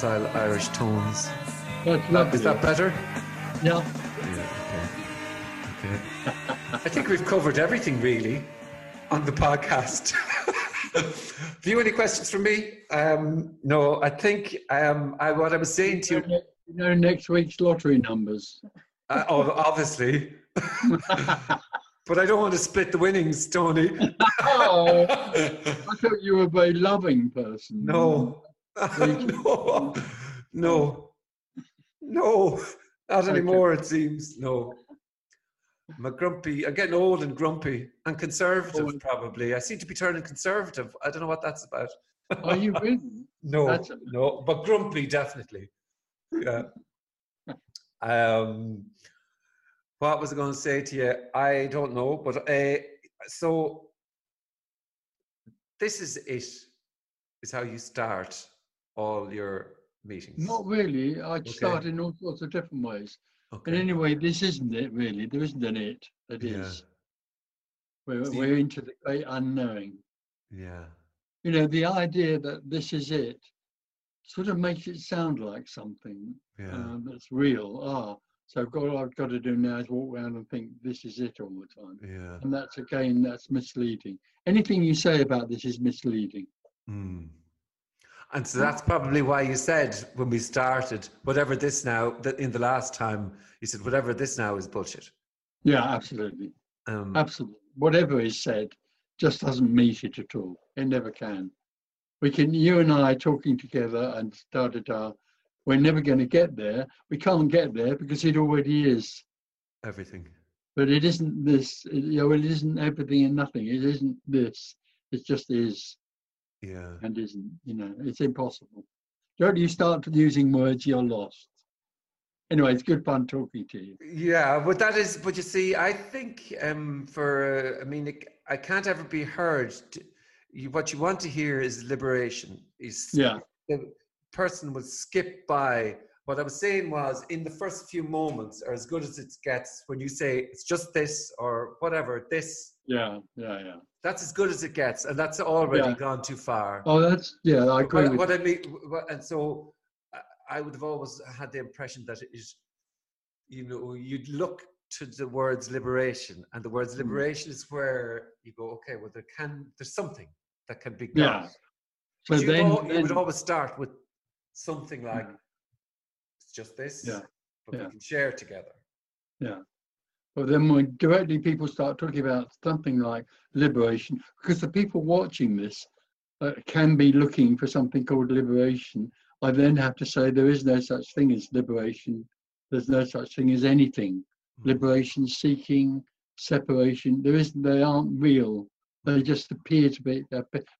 docile Irish tones? That's lovely. Is that better? Yeah. Yeah, okay. Okay. I think we've covered everything really on the podcast. Have you any questions for me? Um, no, I think um, I, what I was saying to you, You know next week's lottery numbers. uh, oh, obviously, but I don't want to split the winnings, Tony. Oh, I thought you were a very loving person. No, no, no, no, not anymore. It seems no. I'm a grumpy. I'm getting old and grumpy and conservative. Oh. Probably, I seem to be turning conservative. I don't know what that's about. Are you really? No, That's- no, but grumpy definitely. Yeah. um, what was I going to say to you? I don't know, but uh, so this is it. Is how you start all your meetings. Not really. I'd Okay. start in all sorts of different ways. And Okay. anyway, this isn't it really. There isn't an it that Yeah. is. We're, you- we're into the great unknowing. Yeah. You know, the idea that this is it sort of makes it sound like something Yeah. uh, that's real. Ah, so I've got, all I've got to do now is walk around and think this is it all the time. yeah. And that's again, that's misleading. Anything you say about this is misleading. Mm. And so that's probably why you said when we started, whatever this now, that in the last time, you said, whatever this now is bullshit. Yeah, absolutely. Um, Absolutely. Whatever is said just doesn't meet it at all. It never can. We can, you and I talking together and da da da, we're never going to get there. We can't get there because it already is. everything. But it isn't this, you know, it isn't everything and nothing. It isn't this. It just is Yeah. and isn't, you know, it's impossible. Don't you start using words, you're lost. Anyway, it's good fun talking to you. Yeah, but that is, but you see, I think um, for, uh, I mean, it, I can't ever be heard. To, you, what you want to hear is liberation. Is Yeah. the person will skip by. What I was saying was, in the first few moments, are as good as it gets when you say it's just this or whatever. This Yeah, yeah, yeah. That's as good as it gets, and that's already Yeah. gone too far. Oh, that's, yeah, I agree what, with what I mean, what- and so I- would have always had the impression that it is, you know, you'd look to the words liberation, and the words Mm. liberation is where you go, okay, well, there can, there's something that can be got. Yeah. But you, then- al- you would always start with something like, Yeah. it's just this, Yeah. but Yeah. we can share together. But then when directly people start talking about something like liberation, because the people watching this uh, can be looking for something called liberation, I then have to say there is no such thing as liberation. There's no such thing as anything. Liberation seeking, separation, there isn't, they aren't real. They just appear to be,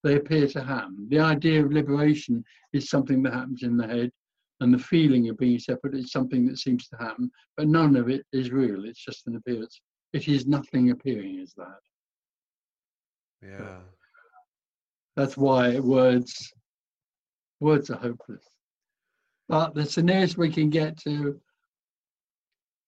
they appear to happen. The idea of liberation is something that happens in the head, and the feeling of being separate is something that seems to happen but none of it is real. It's just an appearance. It is nothing appearing as that. Yeah. That's why words words are hopeless. But that's the nearest we can get to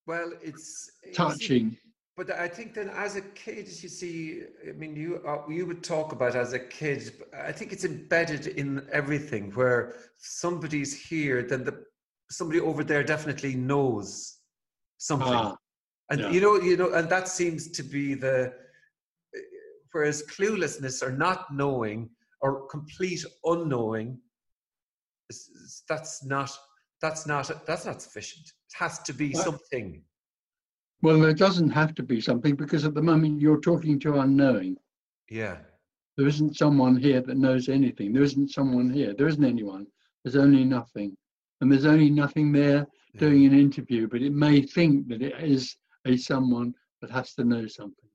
Well, it's touching. But I think then, as a kid, you see, I mean, you uh, you would talk about as a kid. but I think it's embedded in everything. Where somebody's here, then the somebody over there definitely knows something, Ah, and yeah. you know, you know, and that seems to be the. Whereas cluelessness or not knowing or complete unknowing, that's not that's not that's not sufficient. It has to be something. Well, there doesn't have to be something because at the moment you're talking to unknowing. Yeah. There isn't someone here that knows anything. There isn't someone here. There isn't anyone. There's only nothing. And there's only nothing there yeah. doing an interview, but it may think that it is a someone that has to know something.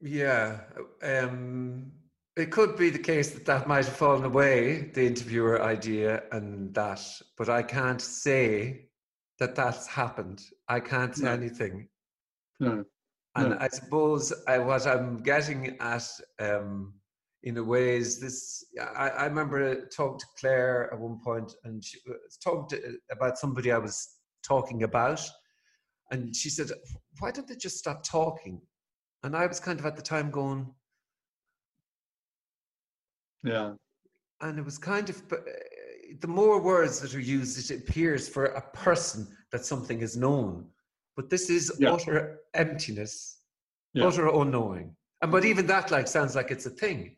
Yeah, um, it could be the case that that might have fallen away, the interviewer idea and that, but I can't say that that's happened. I can't say No. anything. No. And No. I suppose I, what I'm getting at, um, in a way, is this. I, I remember talking to Claire at one point, and she was talking about somebody I was talking about, and she said, "Why don't they just stop talking And I was kind of at the time going, Yeah. and it was kind of uh, the more words that are used, it appears for a person that something is known. But this is Yeah. utter emptiness, Yeah. utter unknowing. And but even that like sounds like it's a thing.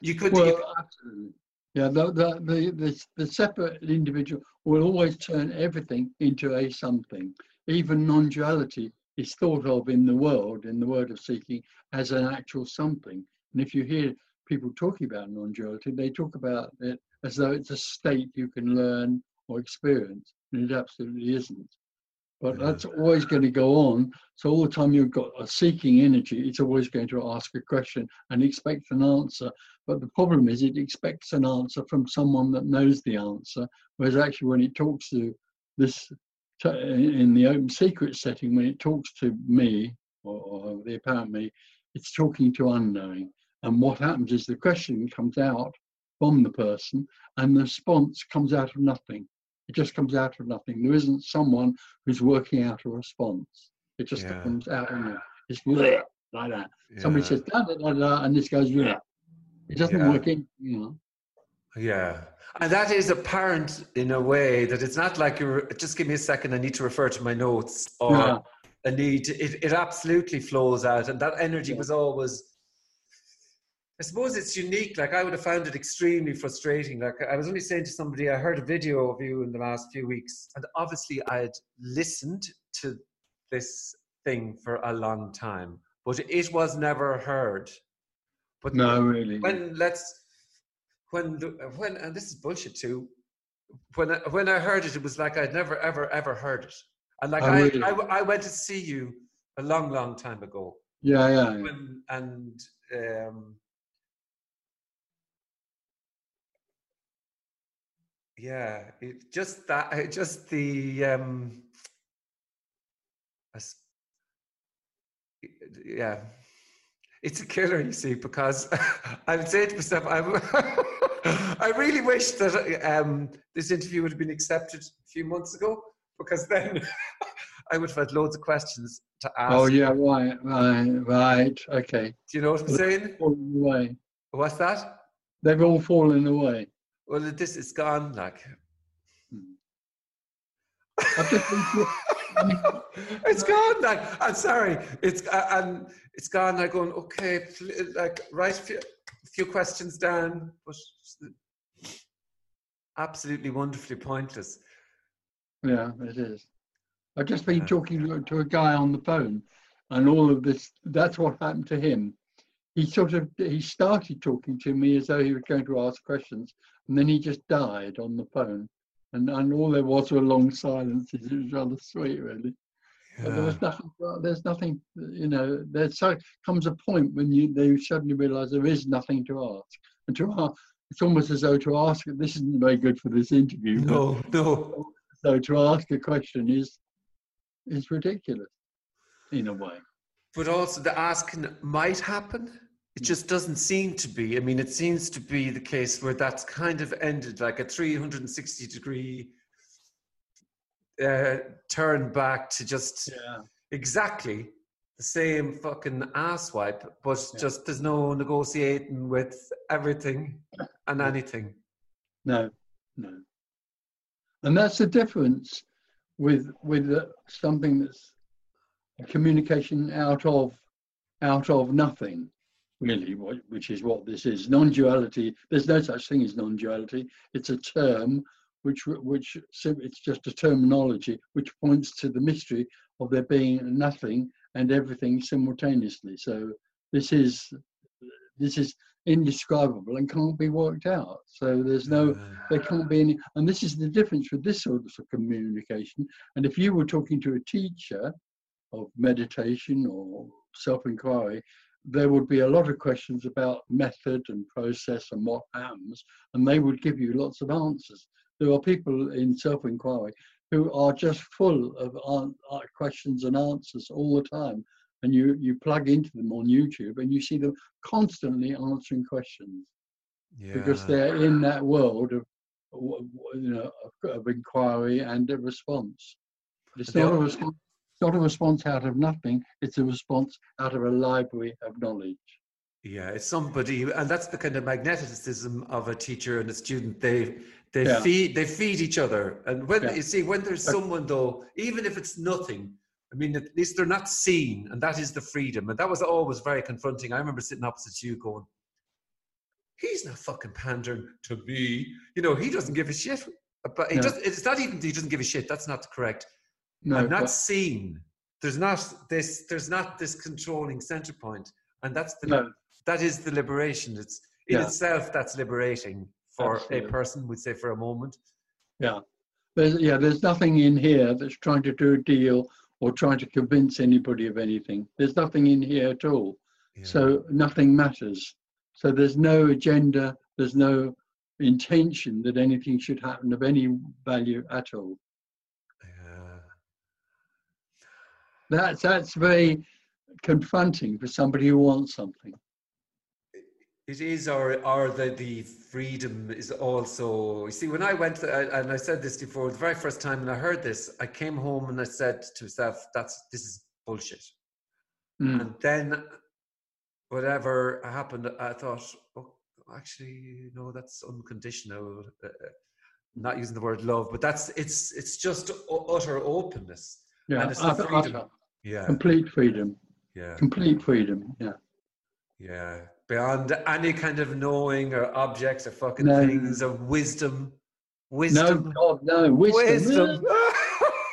You could Well, you- absolutely. Yeah, the, the, the, the, the separate individual will always turn everything into a something. Even non duality is thought of in the world, in the word of seeking, as an actual something. And if you hear people talking about non duality, they talk about it as though it's a state you can learn or experience. And it absolutely isn't. But that's always going to go on. So all the time you've got a seeking energy, it's always going to ask a question and expect an answer. But the problem is it expects an answer from someone that knows the answer, whereas actually when it talks to this in the open secret setting, when it talks to me or, or the apparent me, it's talking to unknowing. And what happens is the question comes out from the person and the response comes out of nothing. It just comes out of nothing. There isn't someone who's working out a response. It just Yeah. comes out of it. It's like that. Somebody says da da da da, and this goes yeah. It doesn't Yeah. work in, you know. Yeah. And that is apparent in a way that it's not like you're just give me a second, I need to refer to my notes or Yeah. a need it, it absolutely flows out and that energy Yeah. was always I suppose it's unique. Like I would have found it extremely frustrating. Like I was only saying to somebody, I heard a video of you in the last few weeks, and obviously I had listened to this thing for a long time, but it was never heard. But No, really. when let's when the, when and this is bullshit too. When I, when I heard it, it was like I'd never ever ever heard it, and like Oh, I, really? I I went to see you a long long time ago, Yeah, yeah. yeah. when, and um, yeah, it just that it just the um, I yeah, it's a killer, you see, because I would say to myself, I'm, I really wish that um, this interview would have been accepted a few months ago, because then I would have had loads of questions to ask. Oh, yeah, right, right, right. Okay. Do you know what I'm saying? Fallen away. What's that? They've all fallen away. Well, this is gone, like. I've just been to- I mean, it's gone. Like I'm sorry, it's uh, and it's gone. Like going okay, like write a few, few questions down, but absolutely wonderfully pointless. yeah, it is. I've just been Yeah. talking to, to a guy on the phone, and all of this. That's what happened to him. He sort of he started talking to me as though he was going to ask questions, and then he just died on the phone. And, and all there was were long silences. It was rather sweet, really. But there was nothing. There's nothing. You know, there so comes a point when you they suddenly realise there is nothing to ask, and to ask, it's almost as though to ask. This isn't very good for this interview. No, no. So to ask a question is is ridiculous, in a way. But also the asking might happen. It just doesn't seem to be. I mean, it seems to be the case where that's kind of ended like a 360 degree uh, turn back to just Yeah. exactly the same fucking asswipe, but Yeah. just there's no negotiating with everything and anything. No, no. And that's the difference with with uh, something that's a communication out of out of nothing, really, wh- which is what this is. Non-duality. There's no such thing as non-duality. It's a term which which it's just a terminology which points to the mystery of there being nothing and everything simultaneously. So this is this is indescribable and can't be worked out. So there's no there can't be any and this is the difference with this sort of communication and if you were talking to a teacher of meditation or self-inquiry there would be a lot of questions about method and process and what happens and they would give you lots of answers. There are people in self-inquiry who are just full of uh, questions and answers all the time and you you plug into them on youtube and you see them constantly answering questions. Because they're in that world of you know of, inquiry and a response. It's not a response not a response out of nothing. It's a response out of a library of knowledge. Yeah, it's somebody, and that's the kind of magneticism of a teacher and a student. They they Yeah. feed they feed each other, and when Yeah. you see when there's someone though, even if it's nothing, I mean, at least they're not seen, and that is the freedom. And that was always very confronting. I remember sitting opposite you, going, "He's not fucking pandering to me. You know, he doesn't give a shit." But he No. does. It's not even he doesn't give a shit. That's not correct. No, I'm not but- seen. There's not this. There's not this controlling center point, and that's the no, that is the liberation. It's in Yeah. itself that's liberating for Absolutely. a person. Would say for a moment. there's, yeah, there's nothing in here that's trying to do a deal or trying to convince anybody of anything. There's nothing in here at all. Yeah. So nothing matters. So there's no agenda, there's no intention that anything should happen of any value at all. Yeah. That's that's very confronting for somebody who wants something. It is, or or the the freedom is also. You see, when I went, uh, and I said this before, the very first time, and I heard this, I came home and I said to myself, "That's this is bullshit." Mm. And then, whatever happened, I thought, "Oh, actually, no, that's unconditional." Uh, not using the word love, but that's it's it's just utter openness. Yeah, and it's the freedom. utter, Yeah, complete freedom, yeah, complete freedom. Yeah, yeah. Beyond any kind of knowing or objects or fucking No. things or wisdom, wisdom no, God, no, wisdom. wisdom.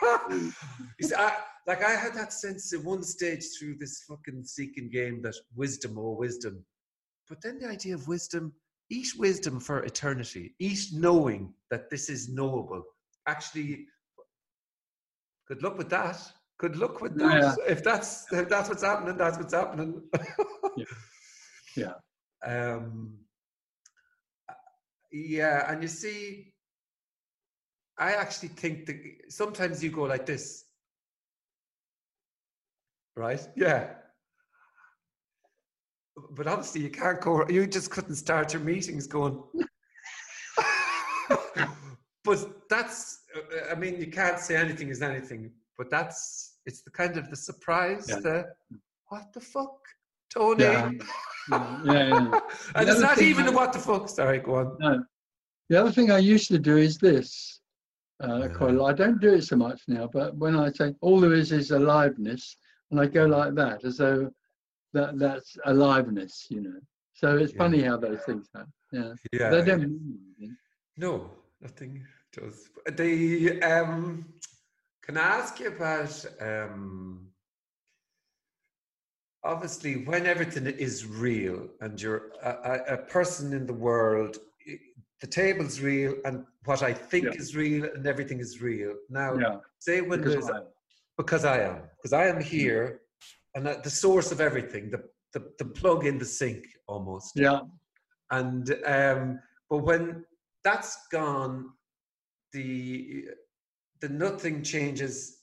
You see, I, like I had that sense at one stage through this fucking seeking game that wisdom or wisdom, but then the idea of wisdom, eat wisdom for eternity, eat knowing that this is knowable. Actually, good luck with that. Good luck with that. Yeah. If that's if that's what's happening, that's what's happening. Yeah. Um. Yeah, and you see, I actually think that sometimes you go like this, right? Yeah. But obviously, you can't go. You just couldn't start your meetings going. but that's. I mean, you can't say anything is anything. But that's. It's the kind of the surprise. Yeah. The what the fuck, Tony. Yeah. Yeah, yeah, and it's not even I- what the fuck. Sorry, go on. No. The other thing I used to do is this. Uh, quite a lot. I don't do it so much now, but when I say all there is is aliveness, and I go like that, as though that that's aliveness, you know. So it's funny how those things happen. Yeah, Yeah. they don't. mean anything. No, nothing does. The um, can I ask you about um, obviously when everything is real and you're a, a, person in the world, the table's real and what I think Yeah. is real and everything is real. Now, Yeah, say when because there's I- because I am. Because I am here and at the source of everything, the the, the plug in the sink almost. Yeah, and um, but when that's gone, the the nothing changes.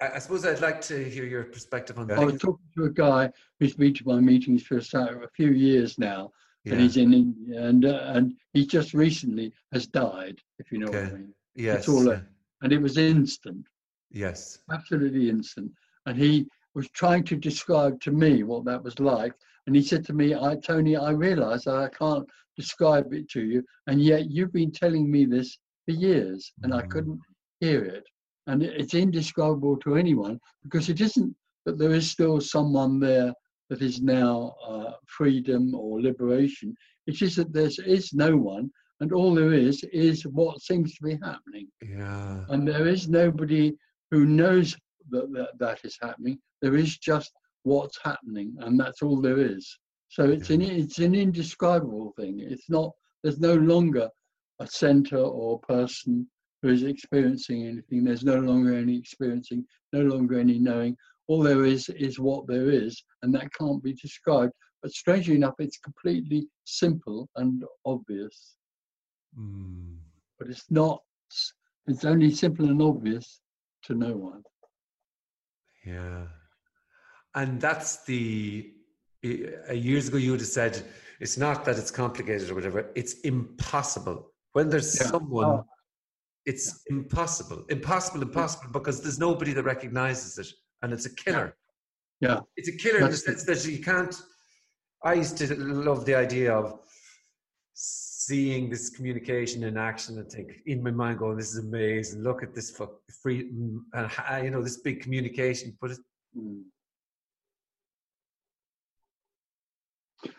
I, I suppose I'd like to hear your perspective on that. I was talking to a guy who's been to my meetings for a few years now, and he's in India, and uh, and he just recently has died, if you know what I mean. yes, all a- And it was instant. yes, absolutely instant. And he was trying to describe to me what that was like. And he said to me, I, Tony, I realize I can't describe it to you. And yet you've been telling me this for years and I Mhm. couldn't hear it. And it's indescribable to anyone because it isn't that there is still someone there that is now uh, freedom or liberation. It is that there is no one. And all there is is what seems to be happening yeah, and there is nobody who knows that, that that is happening. There is just what's happening, and that's all there is. So it's an it's an indescribable thing. It's not. There's no longer a center or person who is experiencing anything. There's no longer any experiencing, no longer any knowing. All there is is what there is, and that can't be described. But strangely enough, it's completely simple and obvious. Mm. But it's not. It's only simple and obvious to no one. yeah. And that's the uh, years ago you would have said it's not that it's complicated or whatever. It's impossible when there's Yeah. someone. Oh. It's impossible, impossible, impossible because there's nobody that recognizes it and it's a killer. Yeah. It's a killer in the That's sense that you can't. I used to love the idea of seeing this communication in action and think in my mind going, "This is amazing! Look at this free, mm, and ha- you know this big communication." But it, Mm.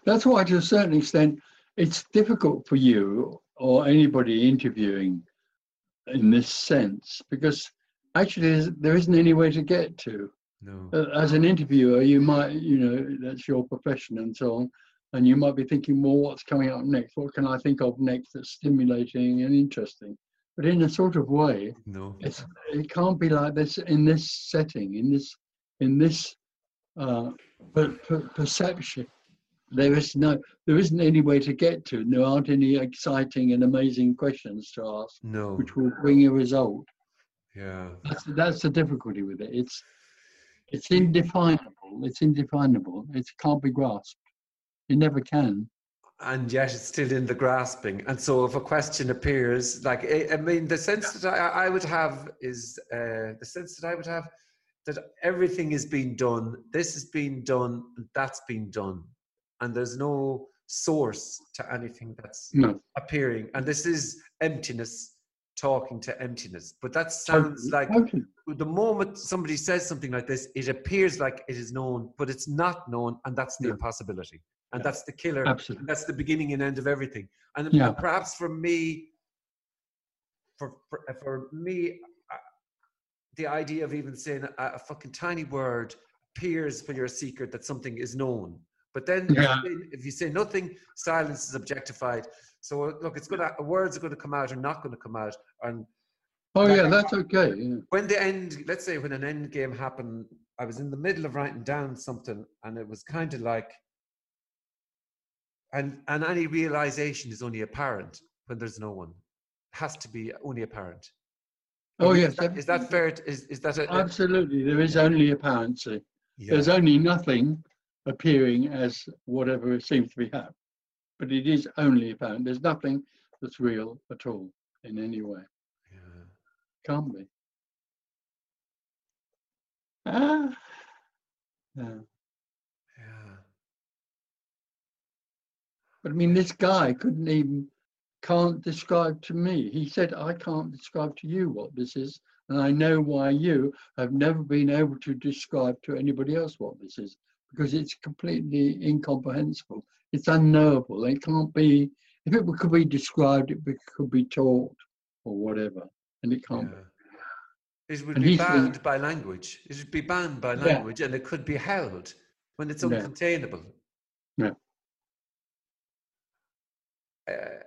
That's why, to a certain extent, it's difficult for you or anybody interviewing in this sense because actually there isn't any way to get to. no, Uh, As an interviewer, you might, you know, that's your profession and so on, and you might be thinking, well, what's coming up next? What can I think of next that's stimulating and interesting? But in a sort of way, no, it's it can't be like this in this setting in this in this uh, per, per, perception there is no there isn't any way to get to and there aren't any exciting and amazing questions to ask no. which will bring a result Yeah, that's that's the difficulty with it it's it's indefinable it's indefinable it can't be grasped it never can and yet it's still in the grasping. And so, if a question appears, like I, mean, the sense that I, I would have is uh, the sense that I would have that everything is being done. This has been done. and That's been done, and there's no source to anything that's no appearing. And this is emptiness talking to emptiness. But that sounds like okay. the moment somebody says something like this, it appears like it is known, but it's not known, and that's the Yeah. impossibility, and Yeah. that's the killer. absolutely And that's the beginning and end of everything. And Yeah. perhaps for me, for for, for me, uh, the idea of even saying a, a fucking tiny word appears when you're a secret that something is known. But then if you Yeah. say- if you say nothing, silence is objectified. So look, it's gonna words are going to come out or not going to come out. And oh Like yeah that's okay yeah. when the end, let's say when an end game happened, I was in the middle of writing down something, and it was kind of like, and and any realization is only apparent when there's no one. It has to be only apparent. oh is yes that, is that fair? to- Is is that a- absolutely there is only apparency yeah, There's only nothing appearing as whatever it seems to be happening. But it is only apparent. There's nothing that's real at all in any way. yeah. Can't be. Ah. Yeah. yeah. But I mean, this guy couldn't even, can't describe to me. He said, I can't describe to you what this is. And I know why you have never been able to describe to anybody else what this is, because it's completely incomprehensible. It's unknowable. It can't be, if it could be described, it could be taught or whatever. And it can't be. It would And be banned by language. It would be banned by Yeah. language, and it could be held when it's Yeah. uncontainable. Yeah. Uh,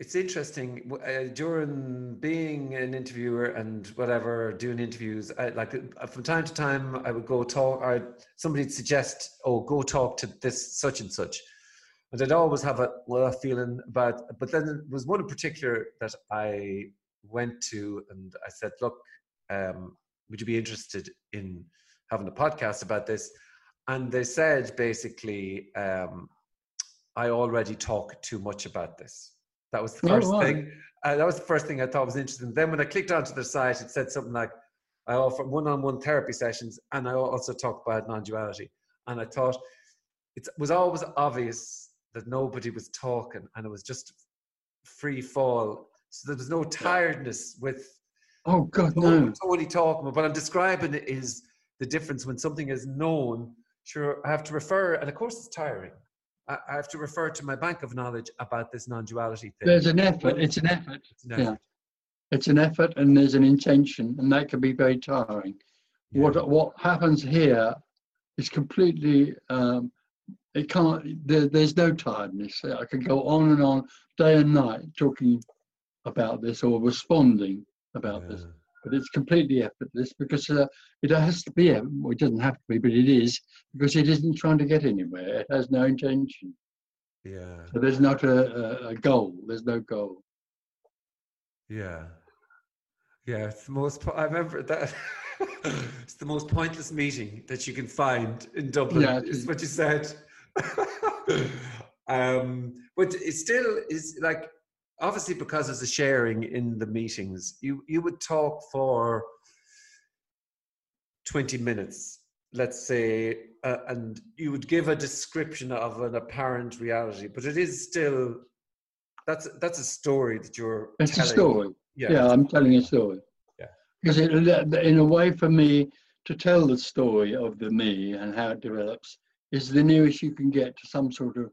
it's interesting uh, during being an interviewer and whatever doing interviews I, like uh, from time to time i would go talk somebody'd suggest oh go talk to this such and such. And i'd always have a well feeling about but then there was one in particular that i went to and i said look um, would you be interested in having a podcast about this? And they said basically um, i already talk too much about this that was the Oh, first wow. thing uh, that was the first thing I thought was interesting. Then when I clicked onto their site, it said something like, "I offer one-on-one therapy sessions, and I also talk about non-duality." And I thought it was always obvious that nobody was talking, and it was just free fall. So there was no tiredness with Oh, God, no. no. only talking. But what I'm describing is the difference when something is known. Sure, I have to refer, and of course it's tiring. I, I have to refer to my bank of knowledge about this non-duality thing. There's an effort. It's an effort. It's an yeah. effort. It's an effort and there's an intention, and that can be very tiring. Yeah. What what happens here is completely. Um, it can't. There, there's no tiredness. I can go on and on day and night talking about this or responding about this, Yeah. But it's completely effortless because uh, it has to be. Well, it doesn't have to be, but it is because it isn't trying to get anywhere. It has no intention. Yeah, So there's not a, a, a goal. There's no goal. yeah, yeah. It's the most. I remember that. it's the most pointless meeting that you can find in Dublin. Yeah, is. what you said. um, but it still is like obviously because of the sharing in the meetings. You you would talk for 20 minutes, let's say, uh, and you would give a description of an apparent reality, but it is still that's that's a story that you're. It's telling. a story. Yeah. Yeah. I'm telling a story. Yeah. Because in a way, for me to tell the story of the me and how it develops is the nearest you can get to some sort of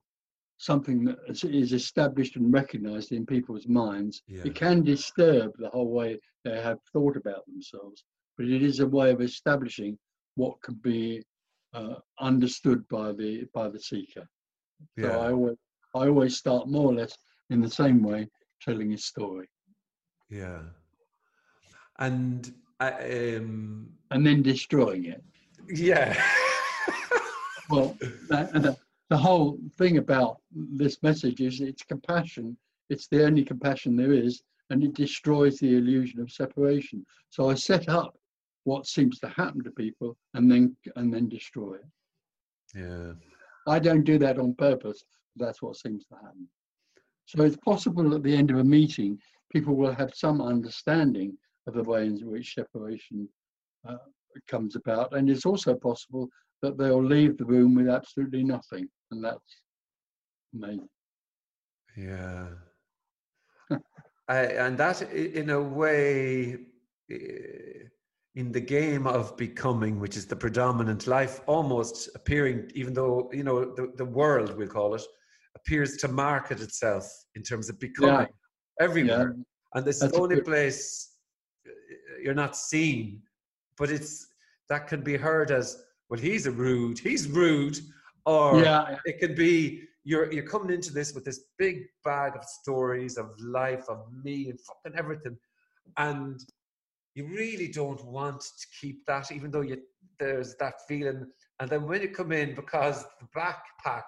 something that is- is established and recognized in people's minds. Yeah. It can disturb the whole way they have thought about themselves, but it is a way of establishing what can be uh, understood by the by the seeker. So I always I always start more or less in the same way, telling a story, Yeah. And I, um, and then destroying it. yeah. Well, that, and the, whole thing about this message is it's compassion. It's the only compassion there is, and it destroys the illusion of separation. So I set up what seems to happen to people, and then and then destroy it. yeah. I don't do that on purpose. That's what seems to happen. So it's possible at the end of a meeting, people will have some understanding of the ways in which separation uh, comes about, and it's also possible that they'll leave the room with absolutely nothing, and that's amazing. Yeah. I, and that, in a way, in the game of becoming, which is the predominant life, almost appearing, even though, you know, the, the world, we'll call it, appears to market itself in terms of becoming everywhere. And this is the only place uh, you're not seen, but it's that can be heard as, well, he's a rude, he's rude, or Yeah, it could be you're you're coming into this with this big bag of stories of life of me and fucking everything and you really don't want to keep that even though you there's that feeling. And then when you come in because the backpack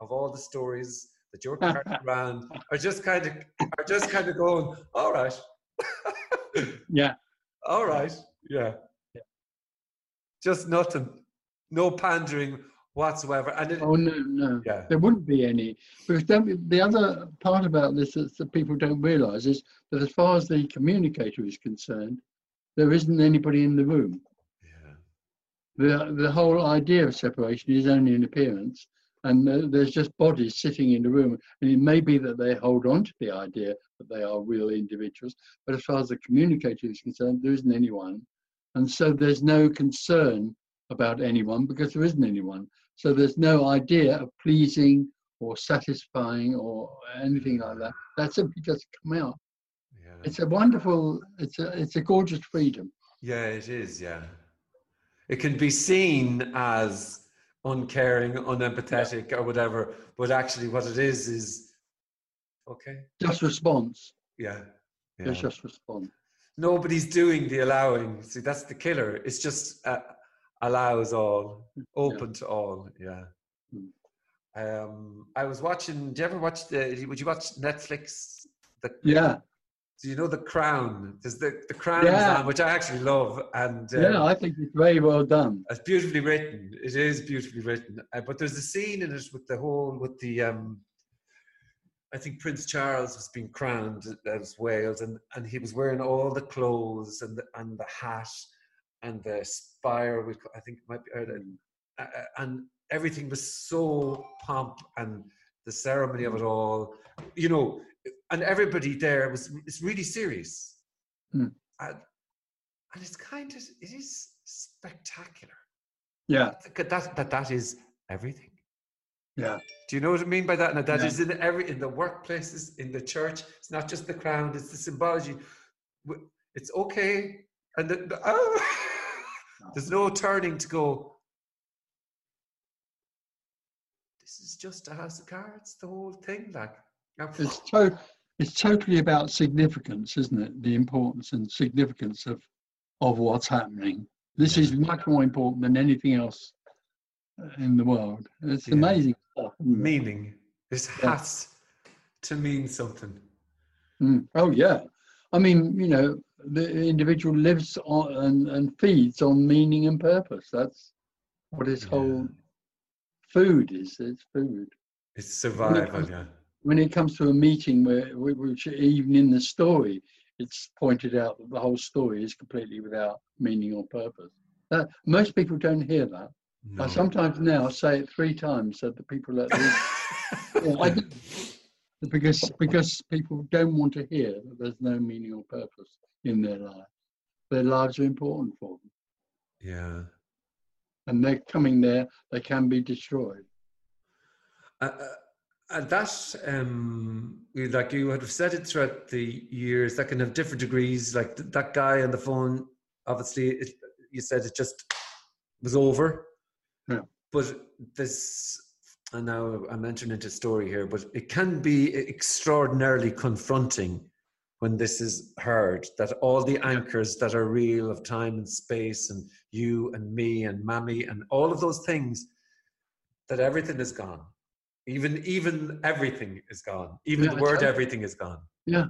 of all the stories that you're carrying around are just kind of are just kind of going all right. Yeah, all right yeah Yeah. Just nothing no pandering whatsoever. And it, oh no, no. yeah. There wouldn't be any. Because the other part about this that, that people don't realise is that as far as the communicator is concerned, there isn't anybody in the room. yeah. The the whole idea of separation is only an appearance and there's just bodies sitting in the room. And it may be that they hold on to the idea that they are real individuals but as far as the communicator is concerned there isn't anyone and so there's no concern about anyone because there isn't anyone. So there's no idea of pleasing or satisfying or anything like that. That simply doesn't come out. Yeah. It's a wonderful it's a it's a gorgeous freedom. Yeah, it is. Yeah, it can be seen as uncaring, unempathetic, or whatever, but actually, what it is is okay. just response. Yeah, yeah. it's just response Nobody's doing the allowing. See, that's the killer. It's just uh, allows all, open to all. Yeah. Mm. Um, I was watching. Do you ever watch the? Would you watch Netflix? The yeah Do you know the Crown? There's the the Crown, Yeah. on, which I actually love, and um, Yeah, I think it's very well done. It's beautifully written. It is beautifully written. Uh, but there's a scene in it with the whole with the um I think Prince Charles was being crowned as Wales and, and he was wearing all the clothes and the, and the hat and the spire ca- I think it might be uh, uh, and everything was so pomp and the ceremony of it all you know and everybody there was it's really serious Hmm. and, and it's kind of it is spectacular Yeah, that, that, that that is everything. Yeah, Do you know what I mean by that? And that Yeah. is in every in the workplaces, in the church. It's not just the crown; it's the symbology. It's okay, and the, the- oh, there's no turning to go. This is just a house of cards. The whole thing, like. It's to, it's totally about significance, isn't it? The importance and significance of of what's happening. This is much more important than anything else uh, in the world. It's Yeah. amazing stuff. isn't it? Meaning. This Yeah. has to mean something. Mm. Oh yeah, I mean, you know, the individual lives on and, and feeds on meaning and purpose. That's what his whole food is. It's food. It's survival. comes- Yeah. when it comes to a meeting where which even in the story it's pointed out that the whole story is completely without meaning or purpose Uh, most people don't hear that. No. I sometimes now say it three times so that people at least yeah, because because people don't want to hear that there's no meaning or purpose in their life. Their lives are important for them, yeah. and they're coming there. They can be destroyed. Uh, uh, and that, um, like you have said it throughout the years, that can have different degrees. Like th- that guy on the phone, obviously, it, you said it just was over. Yeah. But this, and now I'm entering into story here, but it can be extraordinarily confronting when this is heard that all the anchors that are real of time and space and you and me and mammy and all of those things that everything is gone even even everything is gone even Yeah, the word everything is gone Yeah.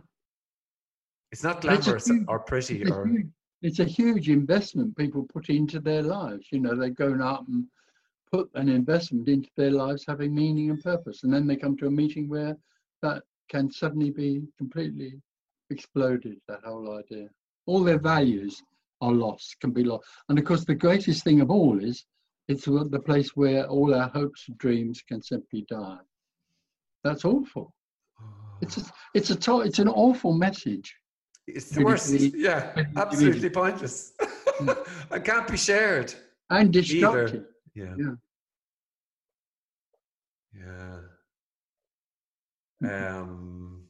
it's not It's glamorous huge- or pretty It's a, or huge, it's a huge investment people put into their lives. You know, they've grown up and put an investment into their lives having meaning and purpose. And then they come to a meeting where that can suddenly be completely exploded, that whole idea. All their values are lost, can be lost. And of course, the greatest thing of all is it's the place where all our hopes and dreams can simply die. That's awful. It's a, ah. it's a to- it's an awful message. it's the worst yeah absolutely pointless mm. it can't be shared and destructive. yeah Yeah. Yeah um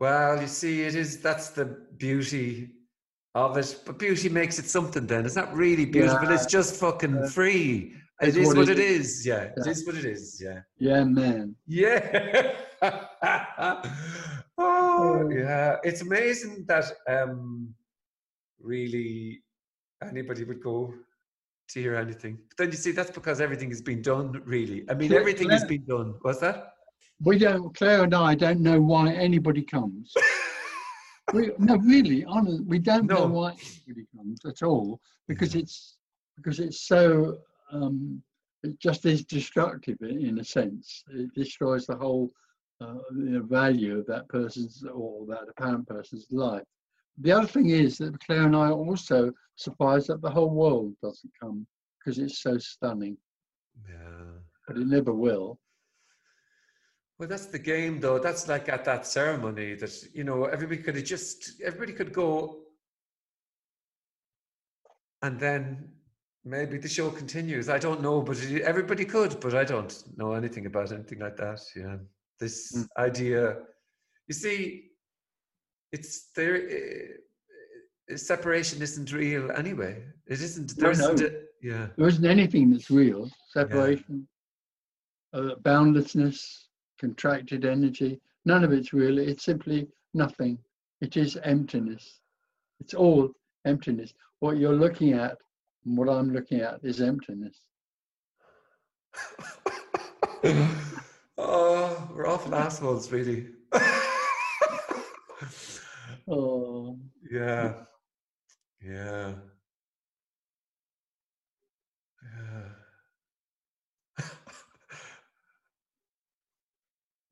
well you see it is that's the beauty of it but beauty makes it something then it's not really beautiful Yeah. it's just fucking free it is what what it it is yeah it Yeah. is what it is yeah Yeah, man. Yeah. oh, yeah. It's amazing that um really anybody would go to hear anything. But then you see that's because everything has been done really. I mean Claire- everything has been done. What's that? We don't, Claire and I don't know why anybody comes. we, no, really, honest, we don't know No. why anybody comes at all because it's because it's so um, it just is destructive in, in a sense. It destroys the whole uh, know, value of that person's or that apparent person's life. The other thing is that Claire and I are also surprised that the whole world doesn't come because it's so stunning, Yeah. but it never will. Well, that's the game, though. That's like at that ceremony that you know everybody could have just everybody could go, and then maybe the show continues. I don't know, but everybody could, but I don't know anything about anything like that. Yeah, this Mm. idea, you see, it's there. Uh, separation isn't real anyway. It isn't. No, There isn't. no. A, yeah. There isn't anything that's real. Separation, uh, boundlessness, contracted energy. None of it's real. It's simply nothing. It is emptiness. It's all emptiness. What you're looking at and what I'm looking at is emptiness. oh, we're awful assholes, really. Oh, yeah. Yeah. Yeah.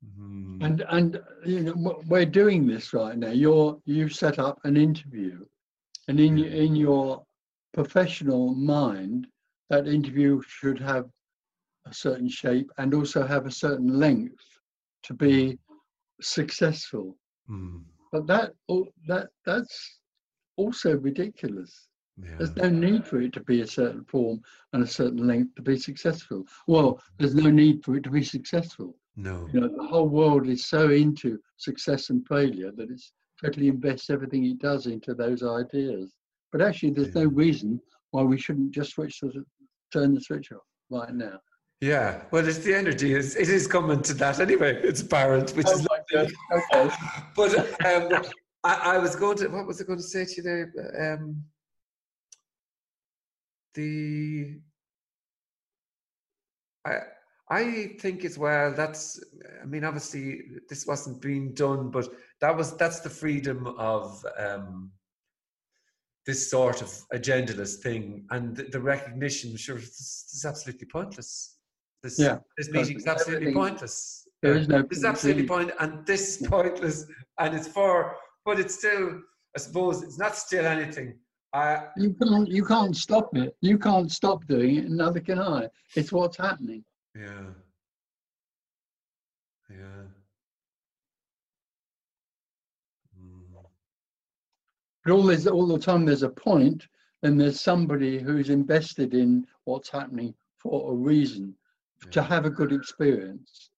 Mhm. and and you know we're doing this right now. You're you've set up an interview, and in y- in your professional mind, that interview should have a certain shape and also have a certain length to be successful. Mm. But that that that's also ridiculous. Yeah. There's no need for it to be a certain form and a certain length to be successful. Well, there's no need for it to be successful. No. You know, the whole world is so into success and failure that it's totally invests everything it does into those ideas. But actually, there's no reason why we shouldn't just switch the turn the switch off right now. Yeah. Well, it's the energy. Is it is coming to that anyway. It's apparent, which is. Okay. But um, I, I was going to. What was I going to say to you there? Um, the. I I think as well. That's. I mean, obviously, this wasn't being done, but that was that's the freedom of. Um, this sort of agendaless thing and the, the recognition, sure, is absolutely pointless. This, Yeah, this meeting is absolutely pointless. There is no This is absolutely point, and this pointless, and it's for, but it's still, I suppose, it's not still anything. I, You can't, you can't stop it. You can't stop doing it, and neither can I. It's what's happening. yeah. Yeah. Mm, But all there's all the time there's a point, and there's somebody who's invested in what's happening for a reason to have a good experience.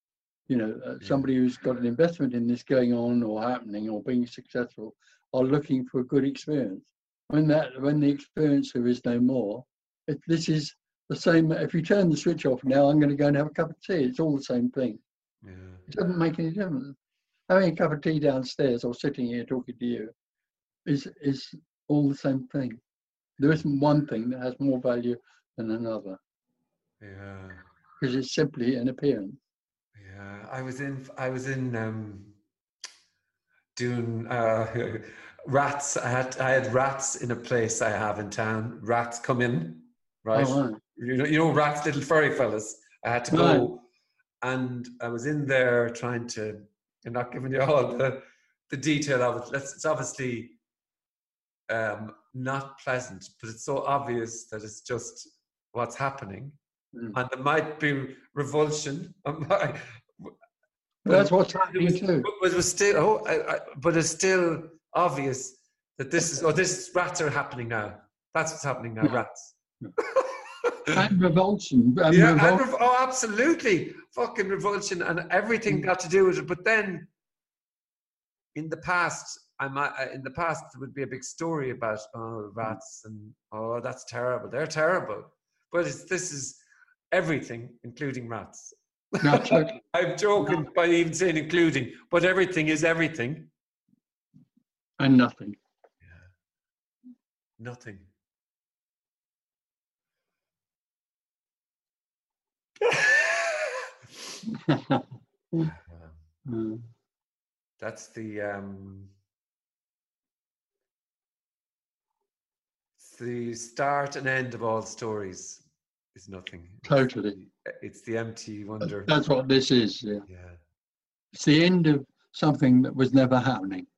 You know, uh, somebody who's got an investment in this going on or happening or being successful are looking for a good experience. When that when the experiencer is no more, it, this is the same. If you turn the switch off now, I'm going to go and have a cup of tea. It's all the same thing. Yeah. It doesn't make any difference. Having a cup of tea downstairs or sitting here talking to you is is all the same thing. There isn't one thing that has more value than another Yeah. Because it's simply an appearance. Yeah, I was in. I was in um, doing uh, rats. I had I had rats in a place I have in town. Rats come in, right? Oh, right. You know, you know, rats, little furry fellas. I had to go, and I was in there trying to. I'm not giving you all the the detail of it. Let's, it's obviously um, not pleasant, but it's so obvious that it's just what's happening, Mm. and there might be revulsion. But That's what's happening too. but it was still, oh, I, I, but it's still obvious that this is, oh, this rats are happening now. That's what's happening now, rats. And revulsion. And yeah, and rev- oh, absolutely, fucking revulsion and everything Mm. got to do with it. But then, in the past, I might, uh, in the past, there would be a big story about oh rats and oh that's terrible. They're terrible. But it's, this is everything, including rats. no, totally. I'm joking by even saying including, but everything is everything. And nothing. Yeah. Nothing. Mm. That's the um, the start and end of all stories is nothing. Totally. It's the empty wonder. That's what this is. Yeah. Yeah. It's the end of something that was never happening.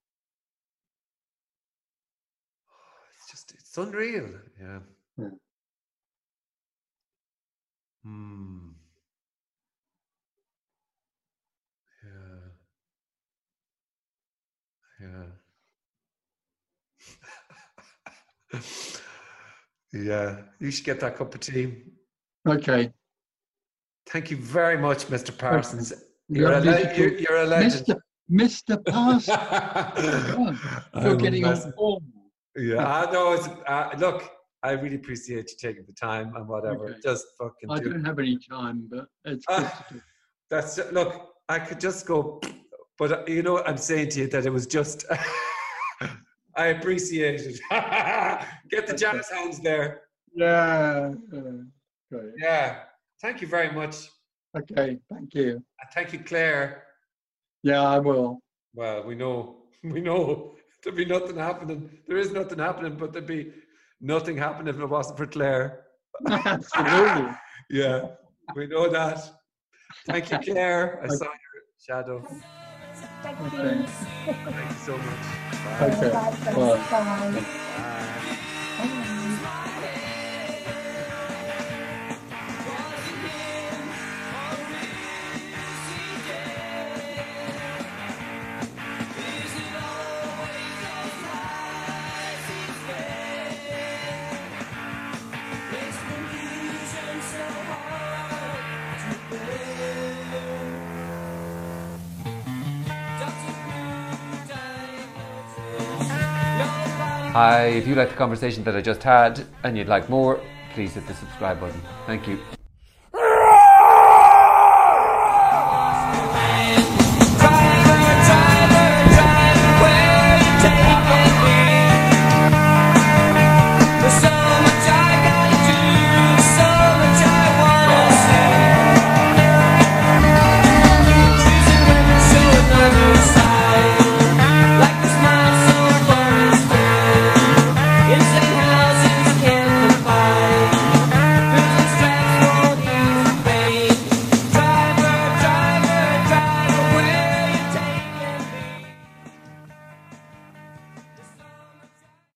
It's just it's unreal. Yeah. Yeah. Hmm. Yeah. Yeah. yeah. You should get that cup of tea. Okay. Thank you very much, Mr. Parsons. You're You're a, le- you're, you're a legend. Mr. Mr. Parsons. You're getting all mess. Yeah, I know. It's, uh, look, I really appreciate you taking the time and whatever. Okay. Just fucking I do don't have any time, but it's do. That's look. I could just go, but uh, you know what I'm saying to you that it was just. I appreciate it. Get the jazz hands there. Yeah. Yeah. Great. Yeah. Thank you very much. Okay. Thank you. And thank you, Claire. Yeah, I will. Well, we know, we know there'd be nothing happening. There is nothing happening, but there'd be nothing happening if it wasn't for Claire. Absolutely. Yeah, we know that. Thank you, Claire. I saw your shadow. Okay. Thank you so much. Bye. Okay. Well, Bye. Hi, if you like the conversation that I just had and you'd like more, please hit the subscribe button. Thank you.